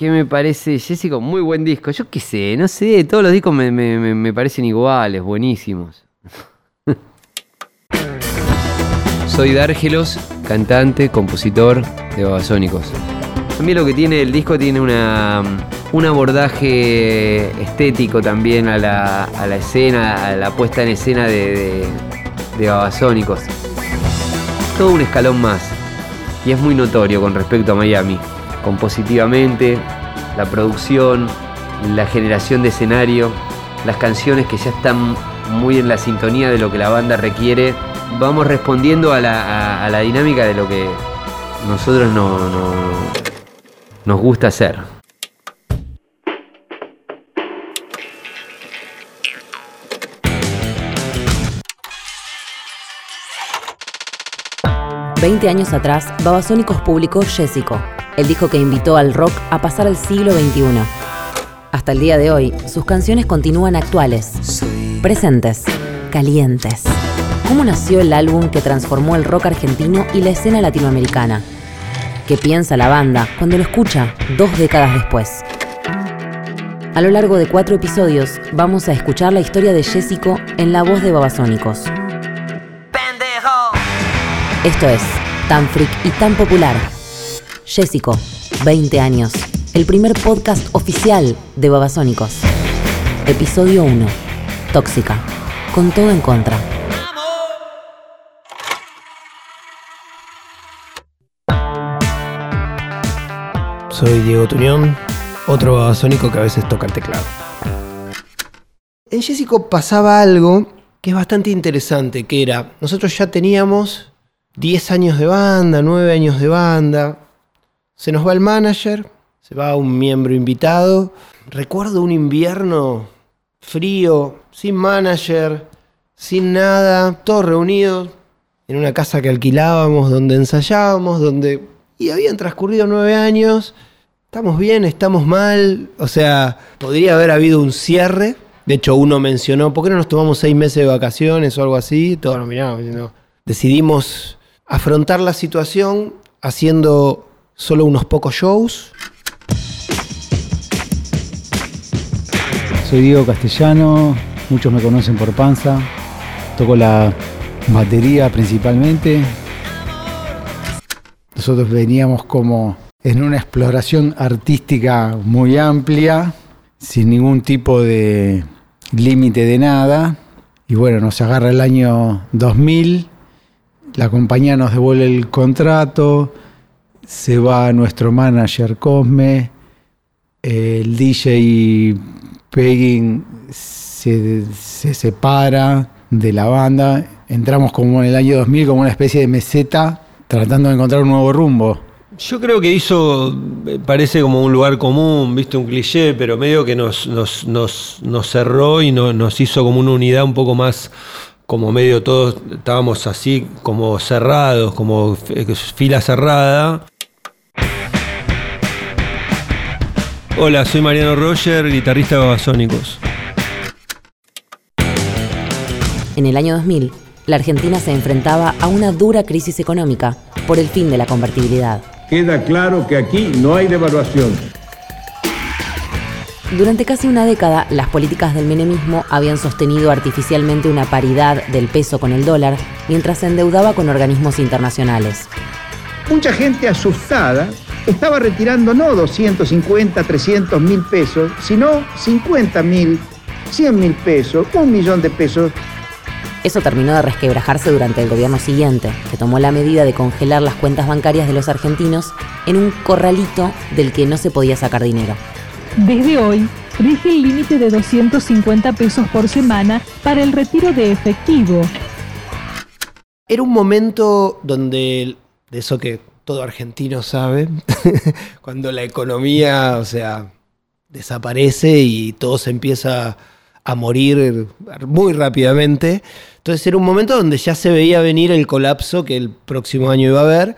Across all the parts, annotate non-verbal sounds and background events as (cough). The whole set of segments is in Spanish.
¿Qué me parece, Jessico? Muy buen disco. Yo qué sé, no sé, todos los discos me, me- parecen iguales, buenísimos. (laughs) Soy Dárgelos, cantante, compositor de Babasónicos. También lo que tiene el disco tiene una, un abordaje estético también a la, a la escena, a la puesta en escena de Babasónicos. Todo un escalón más. Y es muy notorio con respecto a Miami. Compositivamente, la producción, la generación de escenario, las canciones que ya están muy en la sintonía de lo que la banda requiere. Vamos respondiendo a la, a- la dinámica de lo que nosotros no, no- nos gusta hacer. Veinte años atrás, Babasónicos publicó Jessico, el disco que invitó al rock a pasar al siglo XXI. Hasta el día de hoy, sus canciones continúan actuales, presentes, calientes. ¿Cómo nació el álbum que transformó el rock argentino y la escena latinoamericana? ¿Qué piensa la banda cuando lo escucha dos décadas después? A lo largo de cuatro episodios, vamos a escuchar la historia de Jessico en la voz de Babasónicos. Esto es Tan Freak y Tan Popular. Jessico, 20 años. El primer podcast oficial de Babasónicos. Episodio 1. Tóxica. Con todo en contra. Soy Diego Tuñón, otro babasónico que a veces toca el teclado. En Jessico pasaba algo que es bastante interesante, que era, nosotros ya teníamos 10 años de banda, 9 años de banda, se nos va el manager, se va un miembro invitado. Recuerdo un invierno frío, sin manager, sin nada, todos reunidos en una casa que alquilábamos, donde ensayábamos, donde... Y habían transcurrido nueve años, estamos bien, estamos mal, o sea, podría haber habido un cierre. De hecho, uno mencionó, ¿por qué no nos tomamos seis meses de vacaciones o algo así? Todos nos miramos diciendo, decidimos afrontar la situación haciendo solo unos pocos shows. Soy Diego Castellano, muchos me conocen por Panza, toco la batería principalmente. Nosotros veníamos como en una exploración artística muy amplia, sin ningún tipo de límite de nada. Y bueno, nos agarra el año 2000, la compañía nos devuelve el contrato, se va nuestro manager Cosme, el DJ Pegging se, se separa de la banda. Entramos como en el año 2000 como una especie de meseta tratando de encontrar un nuevo rumbo. Yo creo que hizo, eh, parece como un lugar común, viste, un cliché, pero medio que nos, nos, nos, nos cerró y no- nos hizo como una unidad un poco más, como medio todos estábamos así, como cerrados, como fila cerrada. Hola, soy Mariano Roger, guitarrista de Babasónicos. En el año 2000, la Argentina se enfrentaba a una dura crisis económica por el fin de la convertibilidad. Queda claro que aquí no hay devaluación. Durante casi una década, las políticas del menemismo habían sostenido artificialmente una paridad del peso con el dólar, mientras se endeudaba con organismos internacionales. Mucha gente asustada estaba retirando no 250, 300 mil pesos, sino 50 mil, 100 mil pesos, un millón de pesos. Eso terminó de resquebrajarse durante el gobierno siguiente, que tomó la medida de congelar las cuentas bancarias de los argentinos en un corralito del que no se podía sacar dinero. Desde hoy, rige el límite de 250 pesos por semana para el retiro de efectivo. Era un momento donde, de eso que todo argentino sabe, (laughs) cuando la economía, o sea, desaparece y todo se empieza a morir muy rápidamente. Entonces era un momento donde ya se veía venir el colapso que el próximo año iba a haber.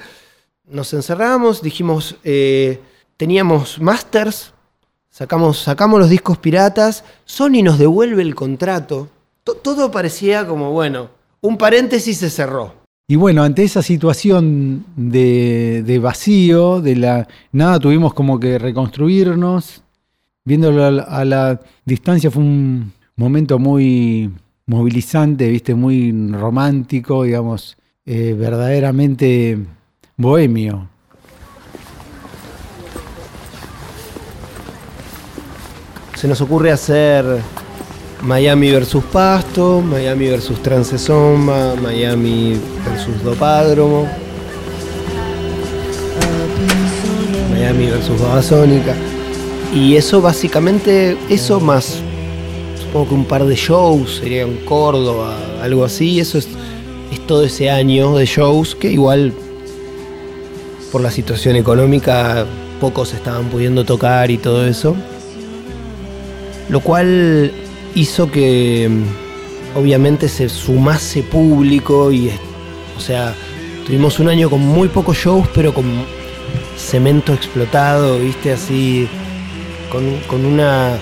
Nos encerramos, dijimos, eh, teníamos masters, sacamos, sacamos los discos piratas, Sony nos devuelve el contrato. To- todo parecía como, bueno, un paréntesis se cerró. Y bueno, ante esa situación de, de vacío, de la nada, tuvimos como que reconstruirnos. Viéndolo a la, distancia fue un momento muy movilizante, viste, muy romántico, digamos, eh, verdaderamente bohemio. Se nos ocurre hacer Miami versus Pasto, Miami versus Transesoma, Miami versus Dopádromo, Miami versus Babasónica. Y eso básicamente, eso más supongo que un par de shows, sería en Córdoba, algo así, eso es, es todo ese año de shows que igual por la situación económica pocos estaban pudiendo tocar y todo eso. Lo cual hizo que mm, obviamente se sumase público y, o sea, tuvimos un año con muy pocos shows, pero con cemento explotado, viste, así, con, con una...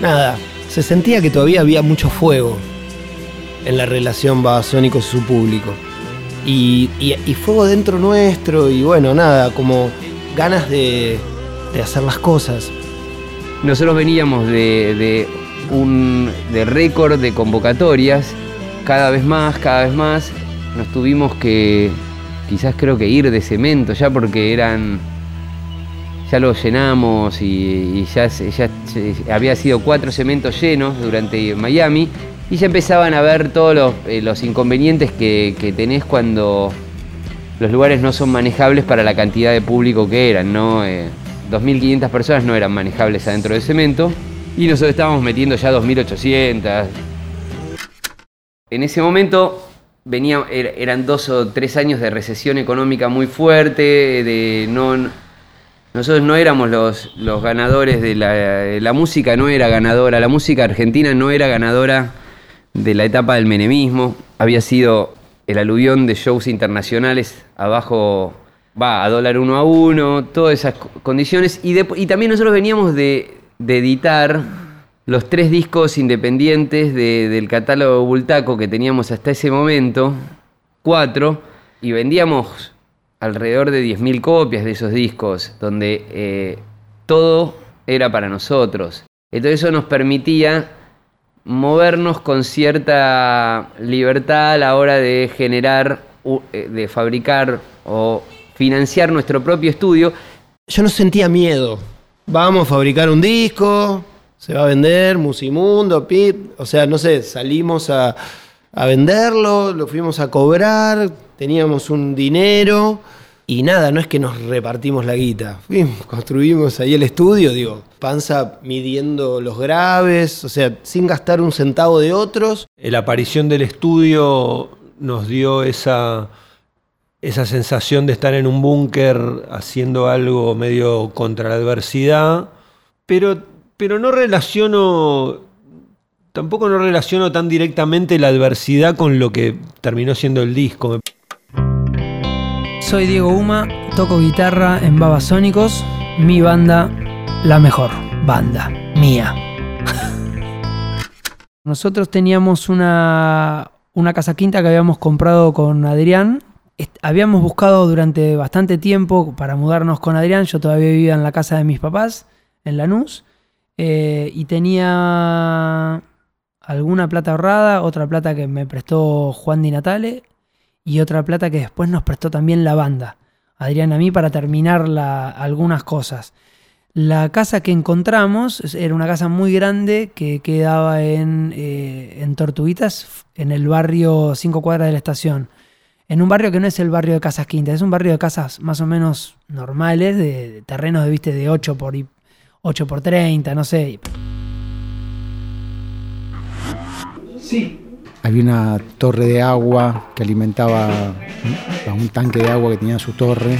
Nada, se sentía que todavía había mucho fuego en la relación Babasónicos y su público. Y, y- fuego dentro nuestro y bueno, nada, como ganas de, de hacer las cosas. Nosotros veníamos de un de récord de convocatorias, cada vez más, cada vez más. Nos tuvimos que, quizás creo que ir de cemento ya porque eran, ya lo llenamos y, ya, ya se- había sido cuatro cementos llenos durante Miami y ya empezaban a ver todos los, eh, inconvenientes que, tenés cuando los lugares no son manejables para la cantidad de público que eran, ¿no? Eh, 2.500 personas no eran manejables adentro del cemento y nosotros estábamos metiendo ya 2.800. En ese momento venía, er- eran dos o tres años de recesión económica muy fuerte, de no, nosotros no éramos los, los ganadores de la, la música, no era ganadora, la música argentina no era ganadora de la etapa del menemismo, había sido el aluvión de shows internacionales abajo, va, a dólar uno a uno, todas esas co- condiciones, y, de- y también nosotros veníamos de, de editar los tres discos independientes de- del catálogo Bultaco que teníamos hasta ese momento, cuatro, y vendíamos alrededor de 10.000 copias de esos discos, donde eh, todo era para nosotros. Entonces eso nos permitía movernos con cierta libertad a la hora de generar, eh, de fabricar o financiar nuestro propio estudio. Yo no sentía miedo. Vamos a fabricar un disco, se va a vender, Musimundo, Pip. O sea, no sé, salimos a, a venderlo, lo fuimos a cobrar, teníamos un dinero. Y nada, no es que nos repartimos la guita. Fuimos, (laughs) construimos ahí el estudio, digo, panza midiendo los graves, o sea, sin gastar un centavo de otros. La aparición del estudio nos dio esa, esa sensación de estar en un búnker haciendo algo medio contra la adversidad, pero, pero no relaciono, tampoco no relaciono tan directamente la adversidad con lo que terminó siendo el disco. Soy Diego Uma, toco guitarra en Babasónicos, mi banda, la mejor banda, mía. (laughs) Nosotros teníamos una, una casa quinta que habíamos comprado con Adrián. Habíamos buscado durante bastante tiempo para mudarnos con Adrián. Yo todavía vivía en la casa de mis papás, en Lanús. eh, y tenía alguna plata ahorrada, otra plata que me prestó Juan Di Natale y otra plata que después nos prestó también la banda, Adrián a mí, para terminar la- algunas cosas. La casa que encontramos era una casa muy grande que quedaba en, eh, en Tortuguitas, en el barrio 5 cuadras de la estación. En un barrio que no es el barrio de Casas Quintas, es un barrio de casas más o menos normales, de, terrenos de, ¿viste? de 8 por, y- 8 por 30, no sé. Había una torre de agua que alimentaba un tanque de agua que tenía su torre.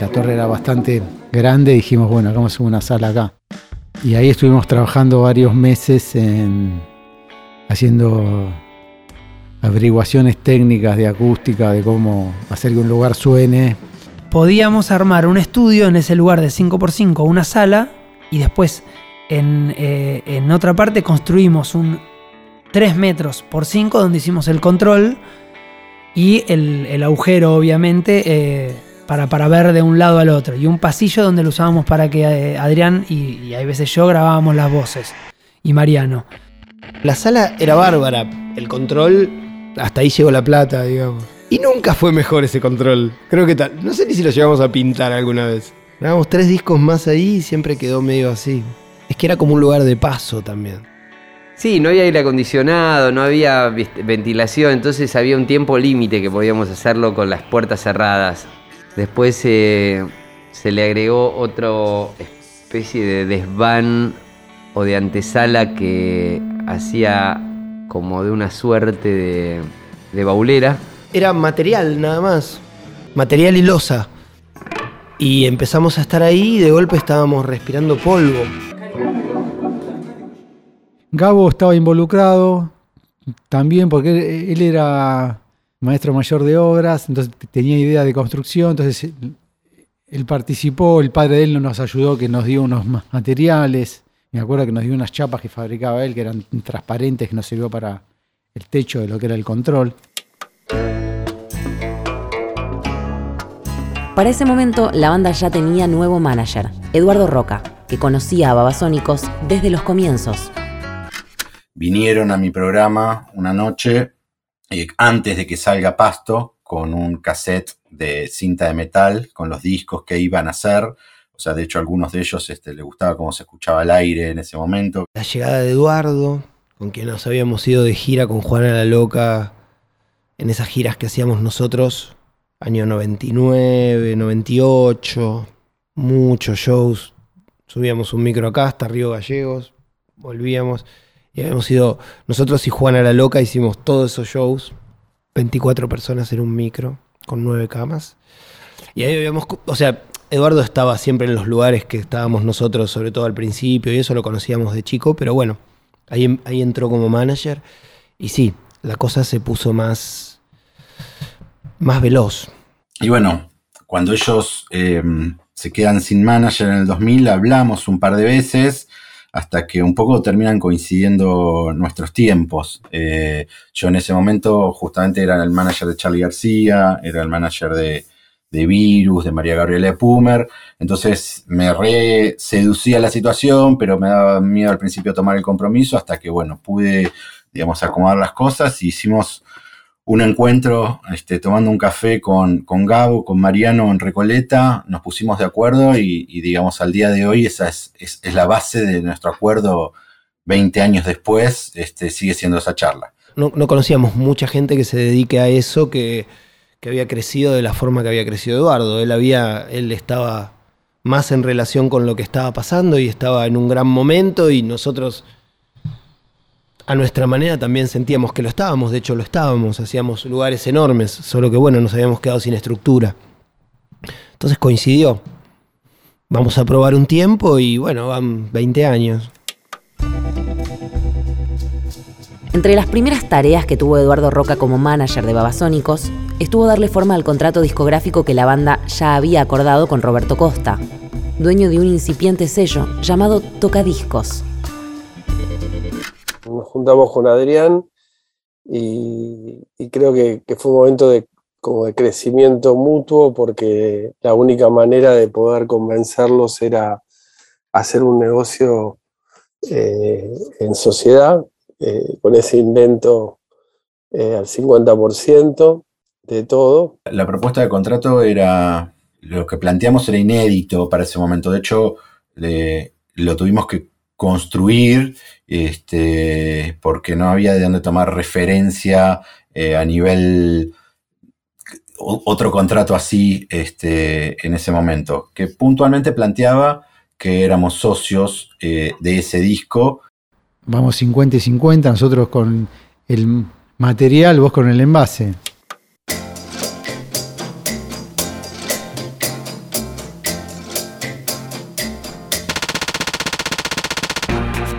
La torre era bastante grande. Dijimos, bueno, hagamos una sala acá. Y ahí estuvimos trabajando varios meses en haciendo averiguaciones técnicas de acústica, de cómo hacer que un lugar suene. podíamos armar un estudio en ese lugar de 5x5, una sala, y después en, eh, en otra parte construimos un 3 metros por 5 donde hicimos el control y el, el agujero, obviamente, eh, para, para ver de un lado al otro. Y un pasillo donde lo usábamos para que eh, Adrián y, y hay veces yo grabábamos las voces. Y Mariano. La sala era bárbara. El control, hasta ahí llegó la plata, digamos. Y nunca fue mejor ese control. Creo que tal. No sé ni si lo llevamos a pintar alguna vez. Grabamos tres discos más ahí y siempre quedó medio así. Es que era como un lugar de paso también. Sí, no había aire acondicionado, no había ventilación, entonces había un tiempo límite que podíamos hacerlo con las puertas cerradas. Después eh, se le agregó otra especie de desván o de antesala que hacía como de una suerte de, de baulera. Era material nada más. Material y losa. Y empezamos a estar ahí y de golpe estábamos respirando polvo. Gabo estaba involucrado también porque él, era maestro mayor de obras, entonces tenía idea de construcción, entonces él, él participó, el padre de él nos ayudó, que nos dio unos ma- materiales, me acuerdo que nos dio unas chapas que fabricaba él, que eran transparentes, que nos sirvió para el techo de lo que era el control. Para ese momento, la banda ya tenía nuevo manager, Eduardo Roca, que conocía a Babasónicos desde los comienzos. vinieron a mi programa una noche eh, antes de que salga Pasto con un cassette de cinta de metal con los discos que iban a hacer. O sea, de hecho, a algunos de ellos este, les gustaba cómo se escuchaba el aire en ese momento. La llegada de Eduardo, con quien nos habíamos ido de gira con Juana la Loca, en esas giras que hacíamos nosotros, año 99, 98, muchos shows. Subíamos un micro acá hasta Río Gallegos, volvíamos. Y habíamos ido, nosotros y Juana la Loca hicimos todos esos shows, 24 personas en un micro, con nueve camas. Y ahí habíamos, o sea, Eduardo estaba siempre en los lugares que estábamos nosotros, sobre todo al principio, y eso lo conocíamos de chico, pero bueno, ahí, ahí entró como manager. Y sí, la cosa se puso más, más veloz. Y bueno, cuando ellos eh, se quedan sin manager en el 2000, hablamos un par de veces hasta que un poco terminan coincidiendo nuestros tiempos. Eh, yo en ese momento justamente era el manager de Charlie García, era el manager de, de Virus, de María Gabriela Pumer, entonces me re seducía la situación, pero me daba miedo al principio tomar el compromiso hasta que, bueno, pude, digamos, acomodar las cosas. Y hicimos un encuentro este, tomando un café con, con Gabo, con Mariano en Recoleta, nos pusimos de acuerdo y, digamos al día de hoy esa es, es, es, la base de nuestro acuerdo 20 años después, este, sigue siendo esa charla. No, no conocíamos mucha gente que se dedique a eso, que, que, había crecido de la forma que había crecido Eduardo. Él, había, él estaba más en relación con lo que estaba pasando y estaba en un gran momento y nosotros a nuestra manera también sentíamos que lo estábamos, de hecho lo estábamos, hacíamos lugares enormes, solo que bueno, nos habíamos quedado sin estructura. Entonces coincidió. Vamos a probar un tiempo y bueno, van 20 años. Entre las primeras tareas que tuvo Eduardo Roca como manager de Babasónicos, estuvo darle forma al contrato discográfico que la banda ya había acordado con Roberto Costa, dueño de un incipiente sello llamado Tocadiscos. Nos juntamos con Adrián y, creo que, fue un momento de crecimiento mutuo porque la única manera de poder convencerlos era hacer un negocio eh, en sociedad eh, con ese invento eh, al 50% de todo. La propuesta de contrato era, lo que planteamos era inédito para ese momento, de hecho le, lo tuvimos que construir este, porque no había de dónde tomar referencia eh, a nivel otro contrato así este, en ese momento, que puntualmente planteaba que éramos socios eh, de ese disco. Vamos 50 y 50, nosotros con el material, vos con el envase.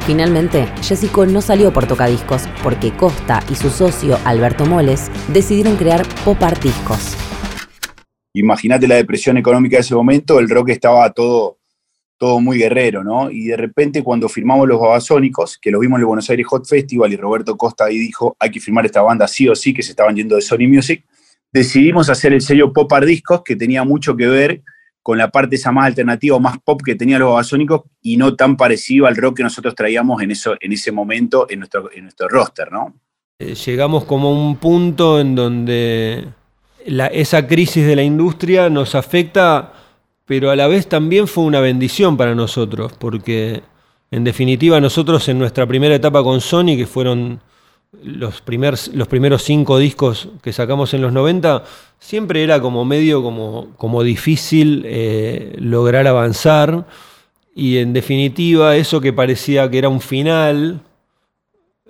Finalmente, Jessico no salió por tocadiscos porque Costa y su socio Alberto Moles decidieron crear Pop Art Discos. Imagínate la depresión económica de ese momento, el rock estaba todo, todo muy guerrero, ¿no? Y de repente cuando firmamos los Babasónicos, que los vimos en el Buenos Aires Hot Festival y Roberto Costa ahí dijo, hay que firmar esta banda sí o sí, que se estaban yendo de Sony Music, decidimos hacer el sello Pop Art Discos, que tenía mucho que ver con la parte esa más alternativa más pop que tenían los babasónicos y no tan parecido al rock que nosotros traíamos en, eso, en ese momento en nuestro, en nuestro roster, ¿no? Eh, llegamos como a un punto en donde esa crisis de la industria nos afecta, pero a la vez también fue una bendición para nosotros, porque en definitiva nosotros en nuestra primera etapa con Sony, que fueron los, los primeros cinco discos que sacamos en los 90, siempre era como medio como, como difícil eh, lograr avanzar. Y en definitiva, eso que parecía que era un final,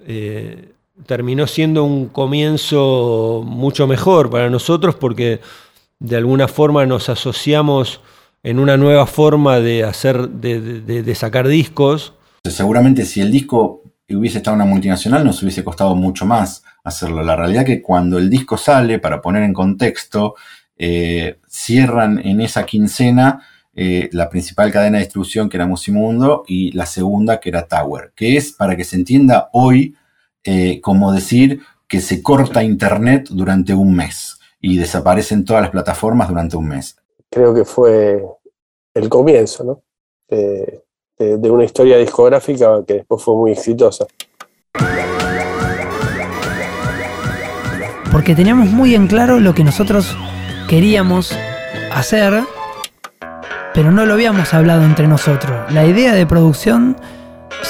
eh, terminó siendo un comienzo mucho mejor para nosotros porque de alguna forma nos asociamos en una nueva forma de hacer, de- de sacar discos. Seguramente si el disco hubiese estado una multinacional nos hubiese costado mucho más hacerlo. La realidad es que cuando el disco sale, para poner en contexto, eh, cierran en esa quincena eh, la principal cadena de distribución que era Musimundo y la segunda que era Tower, que es, para que se entienda hoy, eh, como decir que se corta internet durante un mes y desaparecen todas las plataformas durante un mes. Creo que fue el comienzo, ¿no? De, de- una historia discográfica que después fue muy exitosa. Porque teníamos muy en claro lo que nosotros queríamos hacer, pero no lo habíamos hablado entre nosotros. La idea de producción,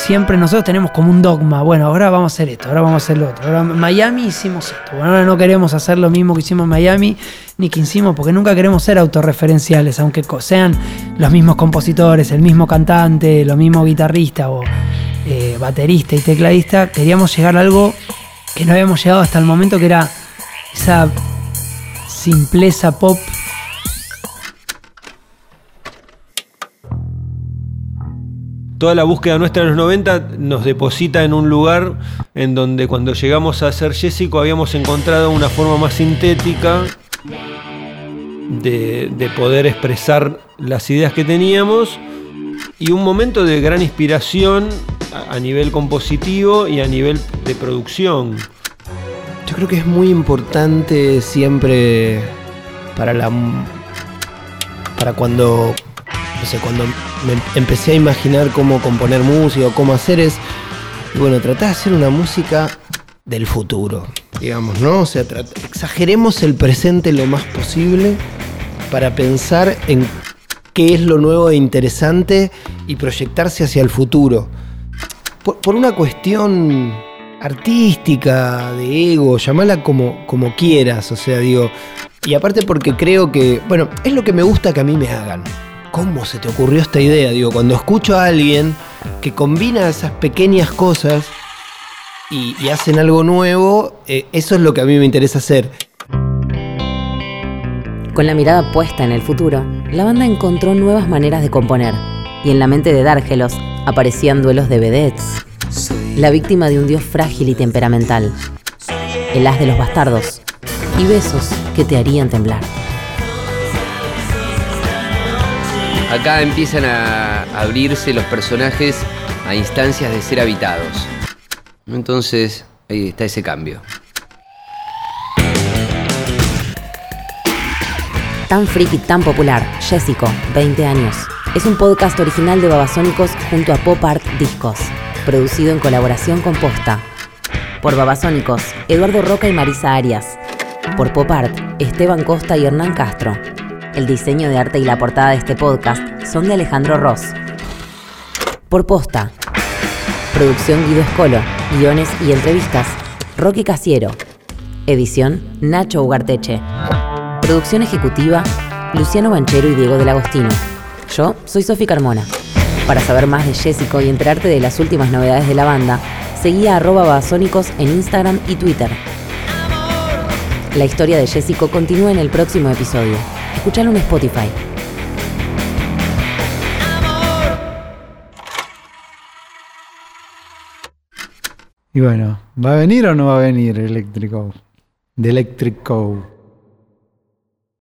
siempre nosotros tenemos como un dogma. Bueno, ahora vamos a hacer esto, ahora vamos a hacer lo otro. Ahora Miami hicimos esto. Bueno, ahora no queremos hacer lo mismo que hicimos en Miami, ni que hicimos, porque nunca queremos ser autorreferenciales, aunque sean los mismos compositores, el mismo cantante, lo mismo guitarrista o eh, baterista y tecladista. Queríamos llegar a algo que no habíamos llegado hasta el momento, que era esa simpleza pop Toda la búsqueda nuestra en los 90 nos deposita en un lugar en donde cuando llegamos a ser Jessico habíamos encontrado una forma más sintética de, de poder expresar las ideas que teníamos y un momento de gran inspiración a, a nivel compositivo y a nivel de producción. Yo creo que es muy importante siempre para la para cuando no sé, cuando empecé a imaginar cómo componer música cómo hacer es bueno, tratar de hacer una música del futuro, digamos, ¿no? O sea, exageremos el presente lo más posible para pensar en qué es lo nuevo e interesante y proyectarse hacia el futuro. Por, por una cuestión artística, de ego, llamala como, como quieras, o sea, digo, y aparte porque creo que, bueno, es lo que me gusta que a mí me hagan. ¿Cómo se te ocurrió esta idea? Digo, cuando escucho a alguien que combina esas pequeñas cosas y, hacen algo nuevo, eh, eso es lo que a mí me interesa hacer. Con la mirada puesta en el futuro, la banda encontró nuevas maneras de componer, y en la mente de Dárgelos aparecían duelos de vedettes. La víctima de un dios frágil y temperamental, el as de los bastardos, y besos que te harían temblar. Acá empiezan a abrirse los personajes a instancias de ser habitados. Entonces, ahí está ese cambio. Tan friki, tan popular, Jessico, 20 años. Es un podcast original de Babasónicos junto a Pop Art Discos, producido en colaboración con Posta. Por Babasónicos, Eduardo Roca y Marisa Arias. Por Pop Art, Esteban Costa y Hernán Castro. El diseño de arte y la portada de este podcast son de Alejandro Ross. Por Posta. Producción Guido Escolo. Guiones y entrevistas. Roque Casiero. Edición Nacho Ugarteche. Producción ejecutiva, Luciano Banchero y Diego del Agostino. Yo soy Sofi Carmona. Para saber más de Jessico y enterarte de las últimas novedades de la banda, seguí a arroba babasónicos en Instagram y Twitter. La historia de Jessico continúa en el próximo episodio. Escuchalo en Spotify. Y bueno, ¿va a venir o no va a venir eléctrico? De eléctrico.